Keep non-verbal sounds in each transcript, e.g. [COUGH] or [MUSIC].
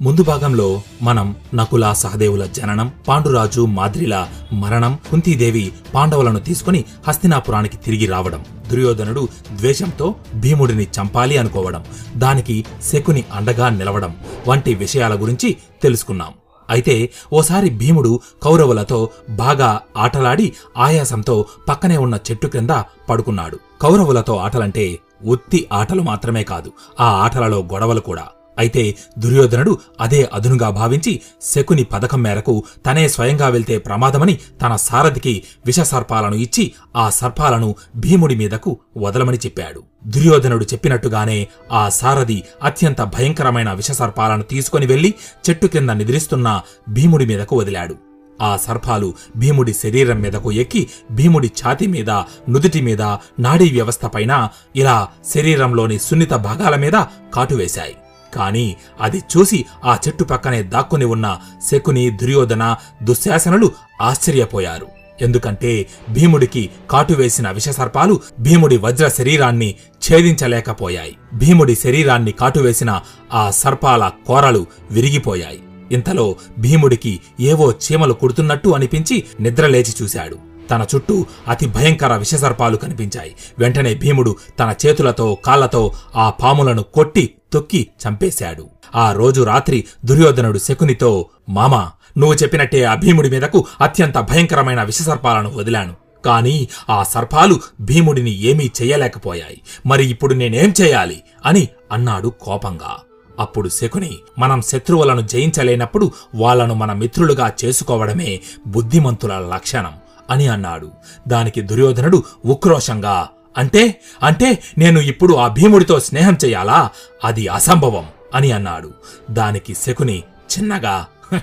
ముందు భాగంలో మనం నకుల సహదేవుల జననం పాండురాజు మాద్రిల మరణం కుంతీదేవి పాండవులను తీసుకుని హస్తినాపురానికి తిరిగి రావడం దుర్యోధనుడు ద్వేషంతో భీముడిని చంపాలి అనుకోవడం దానికి శకుని అండగా నిలవడం వంటి విషయాల గురించి తెలుసుకున్నాం. అయితే ఓసారి భీముడు కౌరవులతో బాగా ఆటలాడి ఆయాసంతో పక్కనే ఉన్న చెట్టు క్రింద పడుకున్నాడు. కౌరవులతో ఆటలంటే ఉత్తి ఆటలు మాత్రమే కాదు ఆ ఆటలలో గొడవలు కూడా. అయితే దుర్యోధనుడు అదే అదునుగా భావించి శకుని పథకం మేరకు తనే స్వయంగా వెళ్తే ప్రమాదమని తన సారథికి విషసర్పాలను ఇచ్చి ఆ సర్పాలను భీముడి మీదకు వదలమని చెప్పాడు. దుర్యోధనుడు చెప్పినట్టుగానే ఆ సారథి అత్యంత భయంకరమైన విషసర్పాలను తీసుకొని వెళ్ళి చెట్టు కింద నిద్రిస్తున్న భీముడి మీదకు వదిలాడు. ఆ సర్పాలు భీముడి శరీరం మీదకు ఎక్కి భీముడి ఛాతి మీద నుదుటి మీద నాడీ వ్యవస్థ పైన ఇలా శరీరంలోని సున్నిత భాగాల మీద కాటువేశాయి కాని అది చూసి ఆ చెట్టు పక్కనే దాక్కుని ఉన్న శకుని దుర్యోధన దుశ్శాసనులు ఆశ్చర్యపోయారు. ఎందుకంటే భీముడికి కాటువేసిన విషసర్పాలు భీముడి వజ్ర శరీరాన్ని ఛేదించలేకపోయాయి. భీముడి శరీరాన్ని కాటువేసిన ఆ సర్పాల కోరలు విరిగిపోయాయి. ఇంతలో భీముడికి ఏవో చీమలు కుడుతున్నట్టు అనిపించి నిద్రలేచి చూశాడు. తన చుట్టూ అతి భయంకర విషసర్పాలు కనిపించాయి. వెంటనే భీముడు తన చేతులతో కాళ్ళతో ఆ పాములను కొట్టి తొక్కి చంపేశాడు. ఆ రోజు రాత్రి దుర్యోధనుడు శకునితో మామా నువ్వు చెప్పినట్టే ఆ భీముడి మీదకు అత్యంత భయంకరమైన విషసర్పాలను వదిలాను. కాని ఆ సర్పాలు భీముడిని ఏమీ చెయ్యలేకపోయాయి మరి ఇప్పుడు నేనేం చేయాలి? అని అన్నాడు కోపంగా. అప్పుడు శకుని మనం శత్రువులను జయించలేనప్పుడు వాళ్ళను మన మిత్రులుగా చేసుకోవడమే బుద్ధిమంతుల లక్షణం అని అన్నాడు. దానికి దుర్యోధనుడు ఉక్రోషంగా అంటే అంటే నేను ఇప్పుడు ఆ భీముడితో స్నేహం చెయ్యాలా అది అసంభవం అని అన్నాడు. దానికి శకుని చిన్నగా [LAUGHS]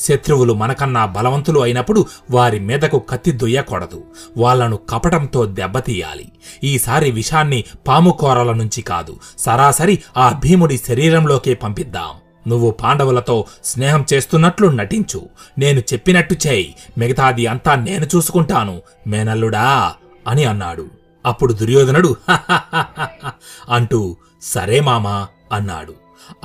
శత్రువులు మనకన్నా బలవంతులు అయినప్పుడు వారి మీదకు కత్తి దుయ్యకూడదు. వాళ్ళను కపటంతో దెబ్బతీయాలి. ఈసారి విషాన్ని పాముకోరల నుంచి కాదు. సరాసరి ఆ భీముడి శరీరంలోకే పంపిద్దాం. నువ్వు పాండవులతో స్నేహం చేస్తున్నట్లు నటించు. నేను చెప్పినట్టు చేయి. మిగతాది అంతా నేను చూసుకుంటాను. మేనల్లుడా అని అన్నాడు. అప్పుడు దుర్యోధనుడు అంటూ సరే మామా అన్నాడు.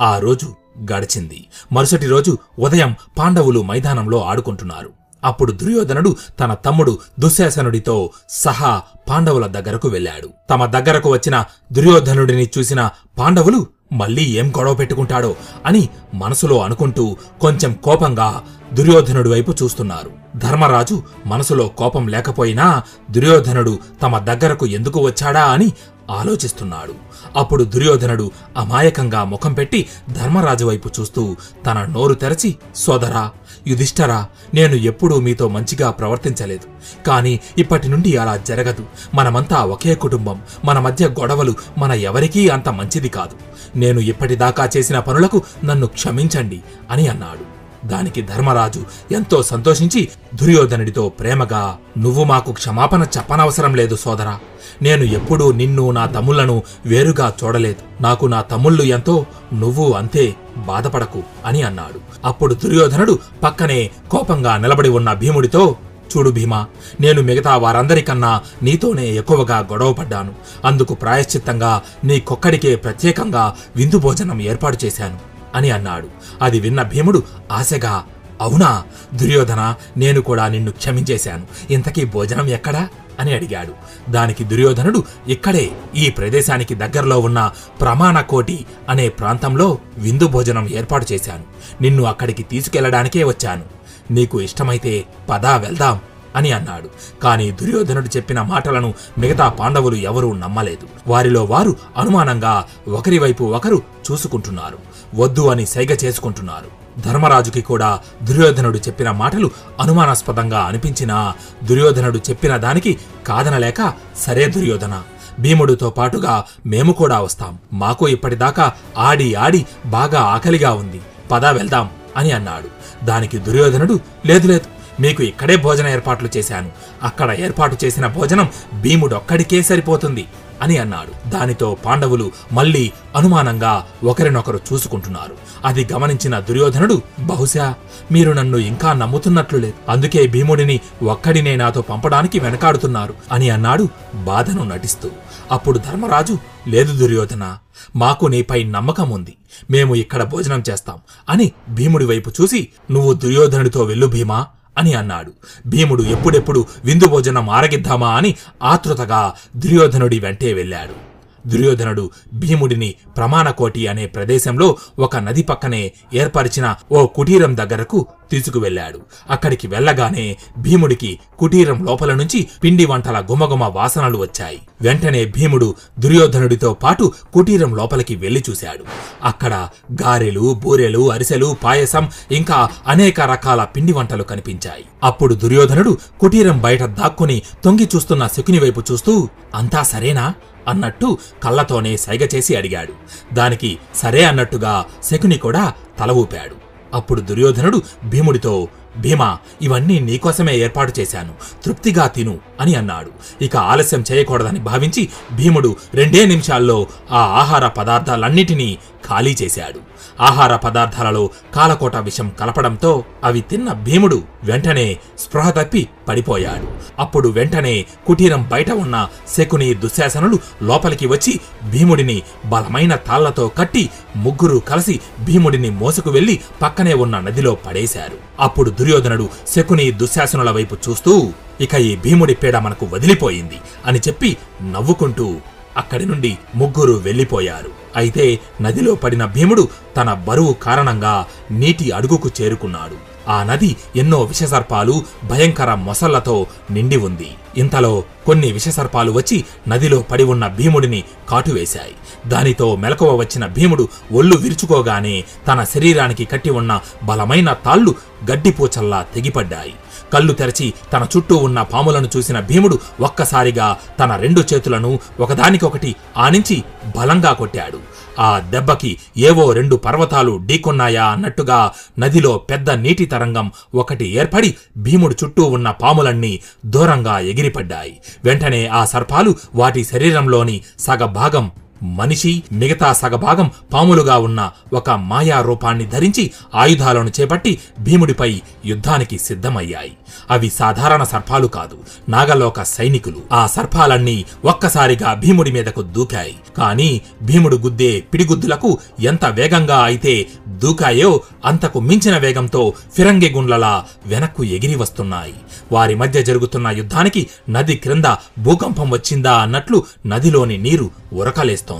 ఆ రోజు గడిచింది. మరుసటి రోజు ఉదయం పాండవులు మైదానంలో ఆడుకుంటున్నారు. అప్పుడు దుర్యోధనుడు తన తమ్ముడు దుశ్శాసనుడితో సహా పాండవుల దగ్గరకు వెళ్ళాడు. తమ దగ్గరకు వచ్చిన దుర్యోధనుడిని చూసిన పాండవులు మళ్ళీ ఏం గొడవ పెట్టుకుంటాడో అని మనసులో అనుకుంటూ కొంచెం కోపంగా దుర్యోధనుడి వైపు చూస్తున్నారు. ధర్మరాజు మనసులో కోపం లేకపోయినా దుర్యోధనుడు తమ దగ్గరకు ఎందుకు వచ్చాడా అని ఆలోచిస్తున్నాడు. అప్పుడు దుర్యోధనుడు అమాయకంగా ముఖం పెట్టి ధర్మరాజు వైపు చూస్తూ తన నోరు తెరచి సోదరా యుధిష్ఠరా నేను ఎప్పుడూ మీతో మంచిగా ప్రవర్తించలేదు. కాని ఇప్పటి నుండి అలా జరగదు. మనమంతా ఒకే కుటుంబం. మన మధ్య గొడవలు మన ఎవరికీ అంత మంచిది కాదు. నేను ఇప్పటిదాకా చేసిన పనులకు నన్ను క్షమించండి అని అన్నాడు. దానికి ధర్మరాజు ఎంతో సంతోషించి దుర్యోధనుడితో ప్రేమగా నువ్వు మాకు క్షమాపణ చెప్పనవసరం లేదు సోదరా. నేను ఎప్పుడూ నిన్ను నా తమ్ముళ్ళను వేరుగా చూడలేదు. నాకు నా తమ్ముళ్ళు ఎంతో నువ్వు అంతే బాధపడకు అని అన్నాడు. అప్పుడు దుర్యోధనుడు పక్కనే కోపంగా నిలబడి ఉన్న భీముడితో చూడు భీమా నేను మిగతా వారందరికన్నా నీతోనే ఎక్కువగా గొడవపడ్డాను అందుకు ప్రాయశ్చిత్తంగా నీకొక్కడికే ప్రత్యేకంగా విందు భోజనం ఏర్పాటు చేశాను. అని అన్నాడు. అది విన్న భీముడు ఆశగా అవునా? దుర్యోధన నేను కూడా నిన్ను క్షమించేశాను. ఇంతకీ భోజనం ఎక్కడా? అని అడిగాడు. దానికి దుర్యోధనుడు ఇక్కడే ఈ ప్రదేశానికి దగ్గరలో ఉన్న ప్రమాణకోటి అనే ప్రాంతంలో విందు భోజనం ఏర్పాటు చేశాను. నిన్ను అక్కడికి తీసుకెళ్ళడానికే వచ్చాను. నీకు ఇష్టమైతే పదా వెళ్దాం. అని అన్నాడు. కాని దుర్యోధనుడు చెప్పిన మాటలను మిగతా పాండవులు ఎవరూ నమ్మలేదు. వారిలో వారు అనుమానంగా ఒకరి వైపు ఒకరు చూసుకుంటున్నారు. వద్దు అని సైగ చేసుకుంటున్నారు. ధర్మరాజుకి కూడా దుర్యోధనుడు చెప్పిన మాటలు అనుమానాస్పదంగా అనిపించినా దుర్యోధనుడు చెప్పిన దానికి కాదనలేక సరే దుర్యోధన భీముడితో పాటుగా మేము కూడా వస్తాం. మాకు ఇప్పటిదాకా ఆడి ఆడి బాగా ఆకలిగా ఉంది. పదా వెళ్దాం అని అన్నాడు. దానికి దుర్యోధనుడు లేదు లేదు మీకు ఇక్కడే భోజన ఏర్పాట్లు చేశాను. అక్కడ ఏర్పాటు చేసిన భోజనం భీముడొక్కడికే సరిపోతుంది అని అన్నాడు. దానితో పాండవులు మళ్ళీ అనుమానంగా ఒకరినొకరు చూసుకుంటున్నారు. అది గమనించిన దుర్యోధనుడు బహుశా మీరు నన్ను ఇంకా నమ్ముతున్నట్లు లేదు. అందుకే భీముడిని ఒక్కడినే నాతో పంపడానికి వెనకాడుతున్నారు అని అన్నాడు బాధను నటిస్తూ. అప్పుడు ధర్మరాజు లేదు దుర్యోధన మాకు నీపై నమ్మకం ఉంది. మేము ఇక్కడ భోజనం చేస్తాం అని భీముడి వైపు చూసి నువ్వు దుర్యోధనుడితో వెళ్ళు భీమా. అని అన్నాడు. భీముడు ఎప్పుడెప్పుడు విందు భోజనం ఆరగిద్దామా అని ఆతృతగా దుర్యోధనుడి వెంటే వెళ్ళాడు. దుర్యోధనుడు భీముడిని ప్రమాణకోటి అనే ప్రదేశంలో ఒక నది పక్కనే ఏర్పరిచిన ఓ కుటీరం దగ్గరకు తీసుకువెళ్ళాడు. అక్కడికి వెళ్ళగానే భీముడికి కుటీరం లోపల నుంచి పిండి వంటల గుమగుమ వాసనలు వచ్చాయి. వెంటనే భీముడు దుర్యోధనుడితో పాటు కుటీరం లోపలికి వెళ్ళి చూశాడు. అక్కడ గారెలు బూరెలు అరిసెలు పాయసం ఇంకా అనేక రకాల పిండి వంటలు కనిపించాయి. అప్పుడు దుర్యోధనుడు కుటీరం బయట దాక్కుని తొంగి చూస్తున్న శకుని వైపు చూస్తూ అంతా సరేనా? అన్నట్టు కళ్ళతోనే సైగ చేసి అడిగాడు. దానికి సరే అన్నట్టుగా శకుని కూడా తల ఊపాడు. అప్పుడు దుర్యోధనుడు భీముడితో భీమా ఇవన్నీ నీకోసమే ఏర్పాటు చేశాను. తృప్తిగా తిను. అని అన్నాడు. ఇక ఆలస్యం చేయకూడదని భావించి భీముడు రెండే నిమిషాల్లో ఆ ఆహార పదార్థాలన్నిటినీ ఖాళీ చేశాడు. ఆహార పదార్థాలలో కాలకోట విషం కలపడంతో అవి తిన్న భీముడు వెంటనే స్పృహ తప్పి పడిపోయాడు. అప్పుడు వెంటనే కుటీరం బయట ఉన్న శకుని దుశ్శాసనులు లోపలికి వచ్చి భీముడిని బలమైన తాళ్ళతో కట్టి ముగ్గురు కలిసి భీముడిని మోసుకు వెళ్ళి పక్కనే ఉన్న నదిలో పడేశారు. అప్పుడు దుర్యోధనుడు శకుని దుశ్శాసనుల వైపు చూస్తూ ఇక ఈ భీముడి పీడ మనకు వదిలిపోయింది అని చెప్పి నవ్వుకుంటూ అక్కడి నుండి ముగ్గురు వెళ్ళిపోయారు. అయితే నదిలో పడిన భీముడు తన బరువు కారణంగా నీటి అడుగుకు చేరుకున్నాడు. ఆ నది ఎన్నో విషసర్పాలు భయంకర మొసళ్ళతో నిండి ఉంది. ఇంతలో కొన్ని విషసర్పాలు వచ్చి నదిలో పడి ఉన్న భీముడిని కాటువేశాయి. దానితో మెలకువ వచ్చిన భీముడు ఒళ్ళు విరుచుకోగానే తన శరీరానికి కట్టి ఉన్న బలమైన తాళ్ళు గడ్డిపూచల్లా తెగిపడ్డాయి. కళ్ళు తెరచి తన చుట్టూ ఉన్న పాములను చూసిన భీముడు ఒక్కసారిగా తన రెండు చేతులను ఒకదానికొకటి ఆనించి బలంగా కొట్టాడు. ఆ దెబ్బకి ఏవో రెండు పర్వతాలు ఢీకొన్నాయా అన్నట్టుగా నదిలో పెద్ద నీటి తరంగం ఒకటి ఏర్పడి భీముడు చుట్టూ ఉన్న పాములన్నీ దూరంగా ఎగిరిపడ్డాయి. వెంటనే ఆ సర్పాలు వాటి శరీరంలోని సగభాగం మనిషి మిగతా సగభాగం పాములుగా ఉన్న ఒక మాయా రూపాన్ని ధరించి ఆయుధాలను చేపట్టి భీముడిపై యుద్ధానికి సిద్ధమయ్యాయి. అవి సాధారణ సర్పాలు కాదు నాగలోక సైనికులు. ఆ సర్పాలన్నీ ఒక్కసారిగా భీముడి మీదకు దూకాయి. కాని భీముడు గుద్దే పిడిగుద్దులకు ఎంత వేగంగా అయితే దూకాయో అంతకు మించిన వేగంతో ఫిరంగి గుండ్లలా వెనక్కు ఎగిరి వస్తున్నాయి. వారి మధ్య జరుగుతున్న యుద్ధానికి నది క్రింద భూకంపం వచ్చిందా అన్నట్లు నదిలోని నీరు ఉరకలేస్తోంది.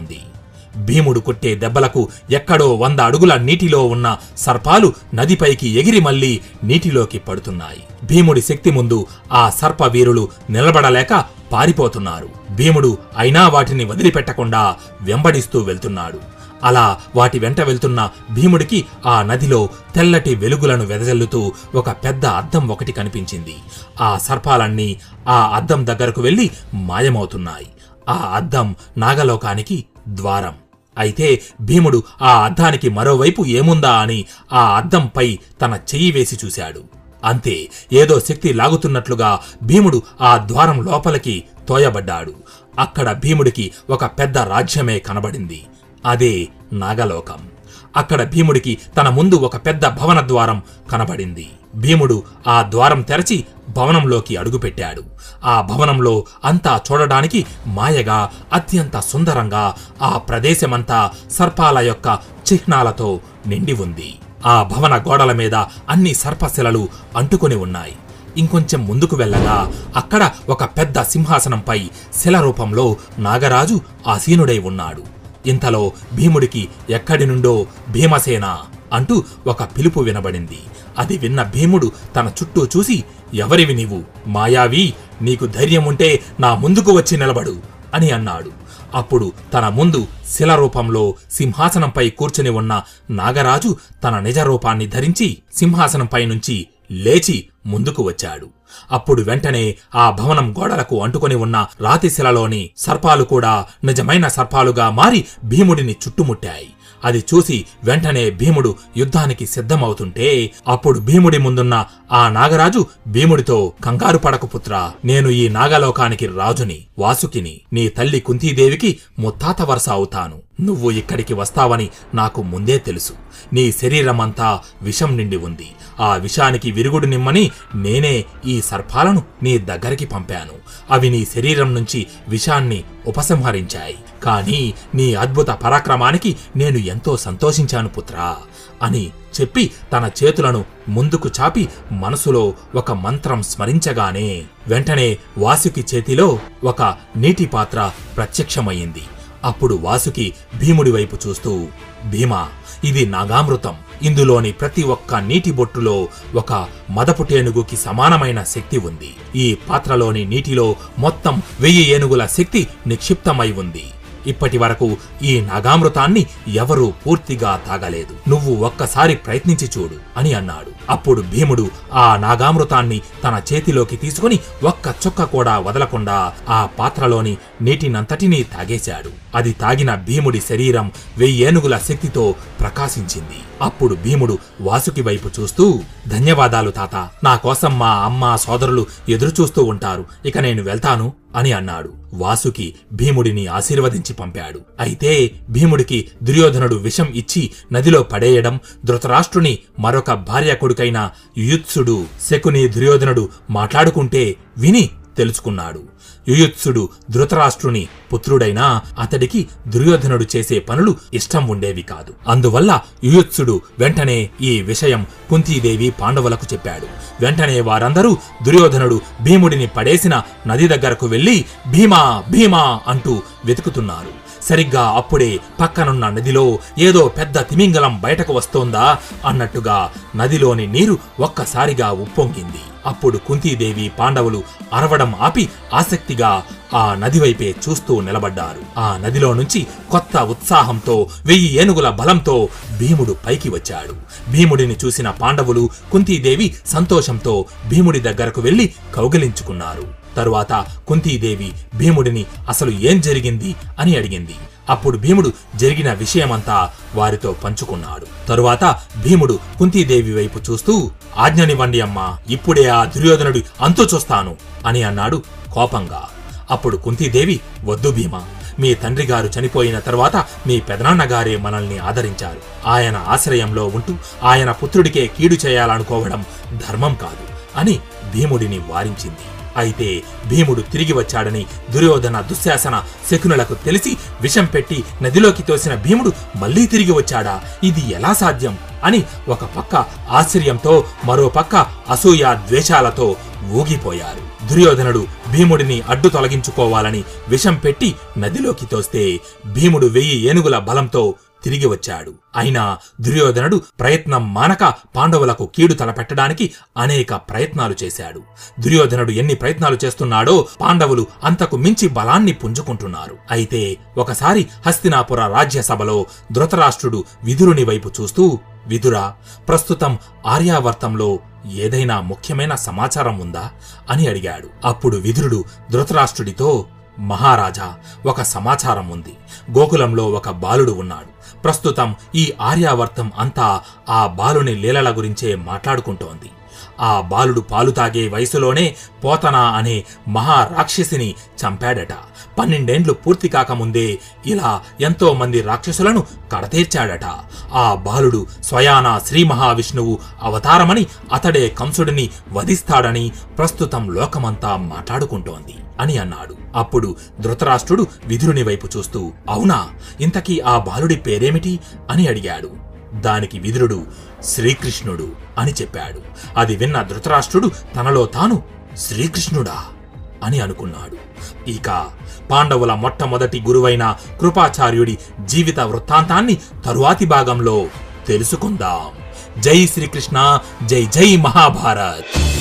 భీముడు కొట్టే దెబ్బలకు ఎక్కడో వంద అడుగుల నీటిలో ఉన్న సర్పాలు నదిపైకి ఎగిరి మళ్ళీ నీటిలోకి పడుతున్నాయి. భీముడి శక్తి ముందు ఆ సర్ప వీరులు నిలబడలేక పారిపోతున్నారు. భీముడు అయినా వాటిని వదిలిపెట్టకుండా వెంబడిస్తూ వెళ్తున్నాడు. అలా వాటి వెంట వెళ్తున్న భీముడికి ఆ నదిలో తెల్లటి వెలుగులను వెదజల్లుతూ ఒక పెద్ద అద్దం ఒకటి కనిపించింది. ఆ సర్పాలన్నీ ఆ అద్దం దగ్గరకు వెళ్ళి మాయమవుతున్నాయి. ఆ అద్దం నాగలోకానికి ద్వారం. అయితే భీముడు ఆ అద్దానికి మరోవైపు ఏముందా అని ఆ అద్దంపై తన చెయ్యి వేసి చూశాడు. అంతే ఏదో శక్తి లాగుతున్నట్లుగా భీముడు ఆ ద్వారం లోపలికి తోయబడ్డాడు. అక్కడ భీముడికి ఒక పెద్ద రాజ్యమే కనబడింది. అదే నాగలోకం. అక్కడ భీముడికి తన ముందు ఒక పెద్ద భవన ద్వారం కనబడింది. భీముడు ఆ ద్వారం తెరచి భవనంలోకి అడుగుపెట్టాడు. ఆ భవనంలో అంతా చూడడానికి మాయగా అత్యంత సుందరంగా ఆ ప్రదేశమంతా సర్పాల యొక్క చిహ్నాలతో నిండి ఉంది. ఆ భవన గోడల మీద అన్ని సర్పశిలలు అంటుకొని ఉన్నాయి. ఇంకొంచెం ముందుకు వెళ్ళగా అక్కడ ఒక పెద్ద సింహాసనంపై శిల రూపంలో నాగరాజు ఆసీనుడై ఉన్నాడు. ఇంతలో భీముడికి ఎక్కడి నుండో భీమసేన అంటూ ఒక పిలుపు వినబడింది. అది విన్న భీముడు తన చుట్టూ చూసి ఎవరివి నీవు? మాయావి నీకు ధైర్యం ఉంటే నా ముందుకు వచ్చి నిలబడు అని అన్నాడు. అప్పుడు తన ముందు శిల రూపంలో సింహాసనంపై కూర్చుని ఉన్న నాగరాజు తన నిజ రూపాన్ని ధరించి సింహాసనంపై నుంచి లేచి ముందుకు వచ్చాడు. అప్పుడు వెంటనే ఆ భవనం గోడలకు అంటుకొని ఉన్న రాతిశిలలోని సర్పాలు కూడా నిజమైన సర్పాలుగా మారి భీముడిని చుట్టుముట్టాయి. అది చూసి వెంటనే భీముడు యుద్ధానికి సిద్ధమవుతుంటే అప్పుడు భీముడి ముందున్న ఆ నాగరాజు భీముడితో కంగారు పడకు పుత్ర నేను ఈ నాగలోకానికి రాజుని వాసుకిని నీ తల్లి కుంతీదేవికి ముత్తాత వరస అవుతాను. నువ్వు ఇక్కడికి వస్తావని నాకు ముందే తెలుసు. నీ శరీరమంతా విషం నిండి ఉంది. ఆ విషానికి విరుగుడు నిమ్మని నేనే ఈ సర్పాలను నీ దగ్గరికి పంపాను. అవి నీ శరీరం నుంచి విషాన్ని ఉపసంహరించాయి. కానీ నీ అద్భుత పరాక్రమానికి నేను ఎంతో సంతోషించాను పుత్రా అని చెప్పి తన చేతులను ముందుకు చాపి మనసులో ఒక మంత్రం స్మరించగానే వెంటనే వాసుకి చేతిలో ఒక నీటి పాత్ర ప్రత్యక్షమయ్యింది. అప్పుడు వాసుకి భీముడి వైపు చూస్తూ భీమా ఇది నాగామృతం. ఇందులోని ప్రతి ఒక్క నీటి బొట్టులో ఒక మదపుటేనుగుకి సమానమైన శక్తి ఉంది. ఈ పాత్రలోని నీటిలో మొత్తం వెయ్యి ఏనుగుల శక్తి నిక్షిప్తమై ఉంది. ఇప్పటి వరకు ఈ నాగామృతాన్ని ఎవరూ పూర్తిగా తాగలేదు. నువ్వు ఒక్కసారి ప్రయత్నించి చూడు అని అన్నాడు. అప్పుడు భీముడు ఆ నాగామృతాన్ని తన చేతిలోకి తీసుకుని ఒక్క చుక్క కూడా వదలకుండా ఆ పాత్రలోని నీటినంతటినీ తాగేశాడు. అది తాగిన భీముడి శరీరం వెయ్యేనుగుల శక్తితో ప్రకాశించింది. అప్పుడు భీముడు వాసుకి వైపు చూస్తూ ధన్యవాదాలు తాత. నా కోసం మా అమ్మ సోదరులు ఎదురుచూస్తూ ఉంటారు. ఇక నేను వెళ్తాను అని అన్నాడు. వాసుకి భీముడిని ఆశీర్వదించి పంపాడు. అయితే భీముడికి దుర్యోధనుడు విషం ఇచ్చి నదిలో పడేయడం ధృతరాష్ట్రుని మరొక భార్య కొడుకైన యుయుత్సుడు శకుని దుర్యోధనుడు మాట్లాడుకుంటే విని తెలుసుకున్నాడు. యుయుత్సుడు ధృతరాష్ట్రుని పుత్రుడైనా అతడికి దుర్యోధనుడు చేసే పనులు ఇష్టం ఉండేవి కాదు. అందువల్ల యుయుత్సుడు వెంటనే ఈ విషయం కుంతీదేవి పాండవులకు చెప్పాడు. వెంటనే వారందరూ దుర్యోధనుడు భీముడిని పడేసిన నది దగ్గరకు వెళ్ళి భీమా భీమా అంటూ వెతుకుతున్నారు. సరిగ్గా అప్పుడే పక్కనున్న నదిలో ఏదో పెద్ద తిమింగలం బయటకు వస్తోందా అన్నట్టుగా నదిలోని నీరు ఒక్కసారిగా ఉప్పొంగింది. అప్పుడు కుంతీదేవి పాండవులు అరవడం ఆపి ఆసక్తిగా ఆ నదివైపే చూస్తూ నిలబడ్డారు. ఆ నదిలో నుంచి కొత్త ఉత్సాహంతో వెయ్యి ఏనుగుల బలంతో భీముడు పైకి వచ్చాడు. భీముడిని చూసిన పాండవులు కుంతీదేవి సంతోషంతో భీముడి దగ్గరకు వెళ్ళి కౌగిలించుకున్నారు. తరువాత కుంతీదేవి భీముడిని అసలు ఏం జరిగింది అని అడిగింది. అప్పుడు భీముడు జరిగిన విషయమంతా వారితో పంచుకున్నాడు. తరువాత భీముడు కుంతీదేవి వైపు చూస్తూ ఆజ్ఞనివ్వండి అమ్మా ఇప్పుడే ఆ దుర్యోధనుడి అంతు చూస్తాను అని అన్నాడు కోపంగా. అప్పుడు కుంతీదేవి వద్దు భీమా మీ తండ్రి గారు చనిపోయిన తర్వాత మీ పెదనాన్నగారే మనల్ని ఆదరించారు. ఆయన ఆశ్రయంలో ఉంటూ ఆయన పుత్రుడికే కీడు చేయాలనుకోవడం ధర్మం కాదు అని భీముడిని వారించింది. అయితే భీముడు తిరిగి వచ్చాడని దుర్యోధన దుశ్శాసన శకునులకు తెలిసి విషం పెట్టి నదిలోకి తోసిన భీముడు మళ్ళీ తిరిగి వచ్చాడా? ఇది ఎలా సాధ్యం? అని ఒక పక్క ఆశ్చర్యంతో మరో పక్క అసూయ ద్వేషాలతో ఊగిపోయారు. దుర్యోధనుడు భీముడిని అడ్డు తొలగించుకోవాలని విషం పెట్టి నదిలోకి తోస్తే భీముడు వెయ్యి ఏనుగుల బలంతో తిరిగి వచ్చాడు. అయినా దుర్యోధనుడు ప్రయత్నం మానక పాండవులకు కీడు తలపెట్టడానికి అనేక ప్రయత్నాలు చేశాడు. దుర్యోధనుడు ఎన్ని ప్రయత్నాలు చేస్తున్నాడో పాండవులు అంతకు మించి బలాన్ని పుంజుకుంటున్నారు. అయితే ఒకసారి హస్తినాపుర రాజ్యసభలో ధృతరాష్ట్రుడు విదురుని వైపు చూస్తూ విదురా ప్రస్తుతం ఆర్యావర్తంలో ఏదైనా ముఖ్యమైన సమాచారం ఉందా? అని అడిగాడు. అప్పుడు విదురుడు ధృతరాష్ట్రుడితో మహారాజా ఒక సమాచారం ఉంది. గోకులంలో ఒక బాలుడు ఉన్నాడు. ప్రస్తుతం ఈ ఆర్యావర్తం అంతా ఆ బాలుని లీలల గురించే మాట్లాడుకుంటోంది. ఆ బాలుడు పాలు తాగే వయసులోనే పోతన అనే మహారాక్షసిని చంపాడట. పన్నెండేండ్లు పూర్తి కాకముందే ఇలా ఎంతో మంది రాక్షసులను కడతీర్చాడట. ఆ బాలుడు స్వయాన శ్రీ మహావిష్ణువు అవతారమని అతడే కంసుడిని వధిస్తాడని ప్రస్తుతం లోకమంతా మాట్లాడుకుంటోంది అని అన్నాడు. అప్పుడు ధృతరాష్ట్రుడు విధురుని వైపు చూస్తూ అవునా? ఇంతకీ ఆ బాలుడి పేరేమిటి? అని అడిగాడు. దానికి విదురుడు శ్రీకృష్ణుడు అని చెప్పాడు. అది విన్న ధృతరాష్ట్రుడు తనలో తాను శ్రీకృష్ణుడా అని అనుకున్నాడు. ఇక పాండవుల మొట్టమొదటి గురువైన కృపాచార్యుడి జీవిత వృత్తాంతాన్ని తరువాతి భాగంలో తెలుసుకుందాం. జై శ్రీకృష్ణ జై జై మహాభారత్!